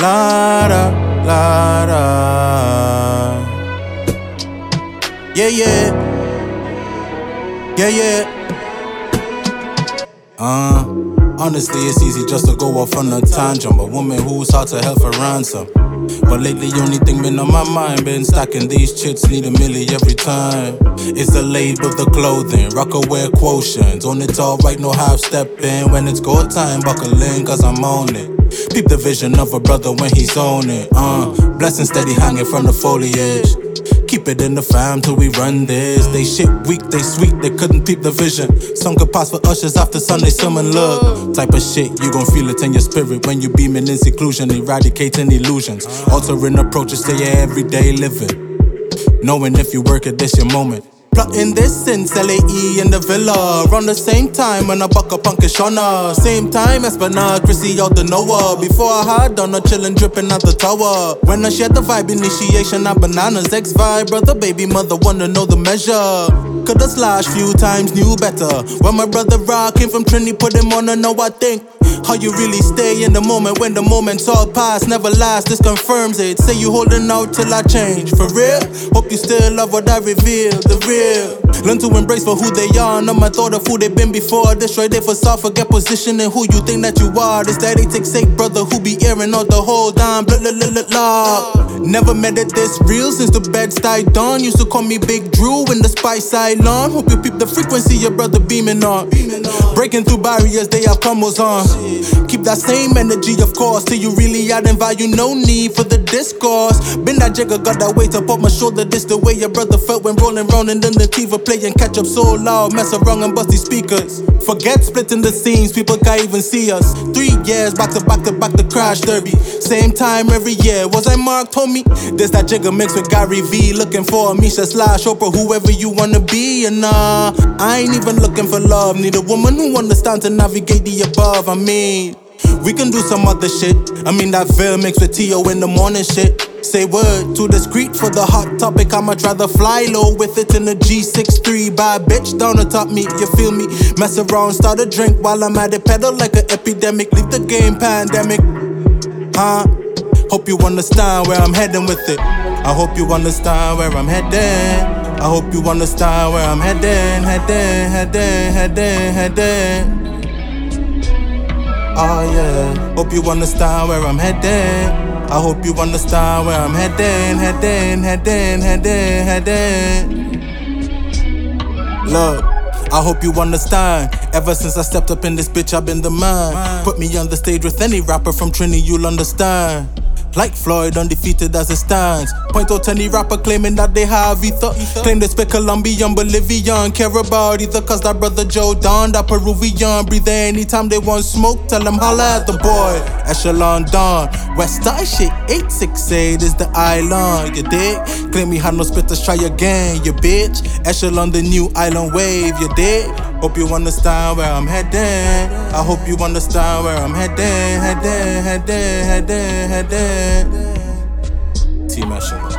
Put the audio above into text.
La da, la da. Yeah, yeah. Yeah, yeah. Uh, honestly, it's easy just to go off on a tangent. A woman who's hard to help for ransom. But lately, only thing been on my mind been stacking these chicks need a milli every time. It's the label, the clothing, rocker wear quotients. On it all right, no half stepping. When it's go time, buckle in, cause I'm on it. Peep the vision of a brother when he's on it. Uh, blessing steady hanging from the foliage. Keep it in the fam till we run this. They shit weak, they sweet, they couldn't peep the vision. Some could pass for ushers after Sunday sermon. Look, type of shit, you gon' feel it in your spirit when you beaming in seclusion, eradicating illusions, altering approaches to your everyday living. Knowing if you work it, this your moment. Plotting this since LAE in the villa. Around the same time when I buck up on Kishona. Same time Esplanade, Chrissy out the Noah. Before I had done a chillin' dripping out the tower. When I shared the vibe, initiation of bananas. Ex vibe, brother, baby, mother, wanna know the measure. Coulda slash few times, knew better. When my brother Rock came from Trinity, put him on, I know I think. How you really stay in the moment when the moment's all past, never last. This confirms it. Say you holding out till I change. For real? Hope you still love what I reveal. The real. Learn to embrace for who they are. Not my thought of who they've been before. Destroy their facade, forget position and who you think that you are. This that they take sake, brother, who be airing all the whole time. Blah, blah, blah, blah, blah. Never met it this real since the bed died dawn. Used to call me Big Drew in the Spice Island. Hope you peep the frequency your brother beaming on. Breaking through barriers, they have combos on. Keep that same energy, of course, till you really adding value. No need for the discourse. Been that jigger, got that weight up on my shoulder. This the way your brother felt when rolling round and then the TV playing catch up so loud. Mess around and bust these speakers. Forget splitting the scenes, people can't even see us. Three years back to back to back to crash derby. Same time every year. Was I marked, homie? This that jigger mix with Gary V. Looking for a Misha slash Oprah, whoever you wanna be. And nah, I ain't even looking for love. Need a woman who understands to navigate the above. I mean, we can do some other shit. I mean, that veil mixed with T.O. in the morning shit. Say word, too discreet for the hot topic. I'ma try to fly low with it in the G63. Bad bitch down the top me, you feel me? Mess around, start a drink while I'm at it. Pedal like an epidemic, leave the game pandemic. Huh? Hope you understand where I'm heading with it. I hope you understand where I'm heading. I hope you understand where I'm heading, heading, heading, heading, heading. Oh yeah. Hope you understand where I'm heading. I hope you understand where I'm heading, heading, heading, heading, heading. Look, I hope you understand. Ever since I stepped up in this bitch, I've been the man. Put me on the stage with any rapper from Trini, you'll understand. Like Floyd, undefeated as it stands. Point out any rapper claiming that they have ether. Claim they speak Colombian, Bolivian. Care about either, cause that brother Jodun, that Peruvian. Breathe anytime they want smoke, tell them holla at the boy. Echelon Don. West Side shit, 868 is the island, you dig? Claim me had no spitters, try again, you bitch. Echelon the new island wave, you dig? Hope you understand where I'm headed. I hope you understand where I'm heading, heading, heading, heading, heading. Team Echelon.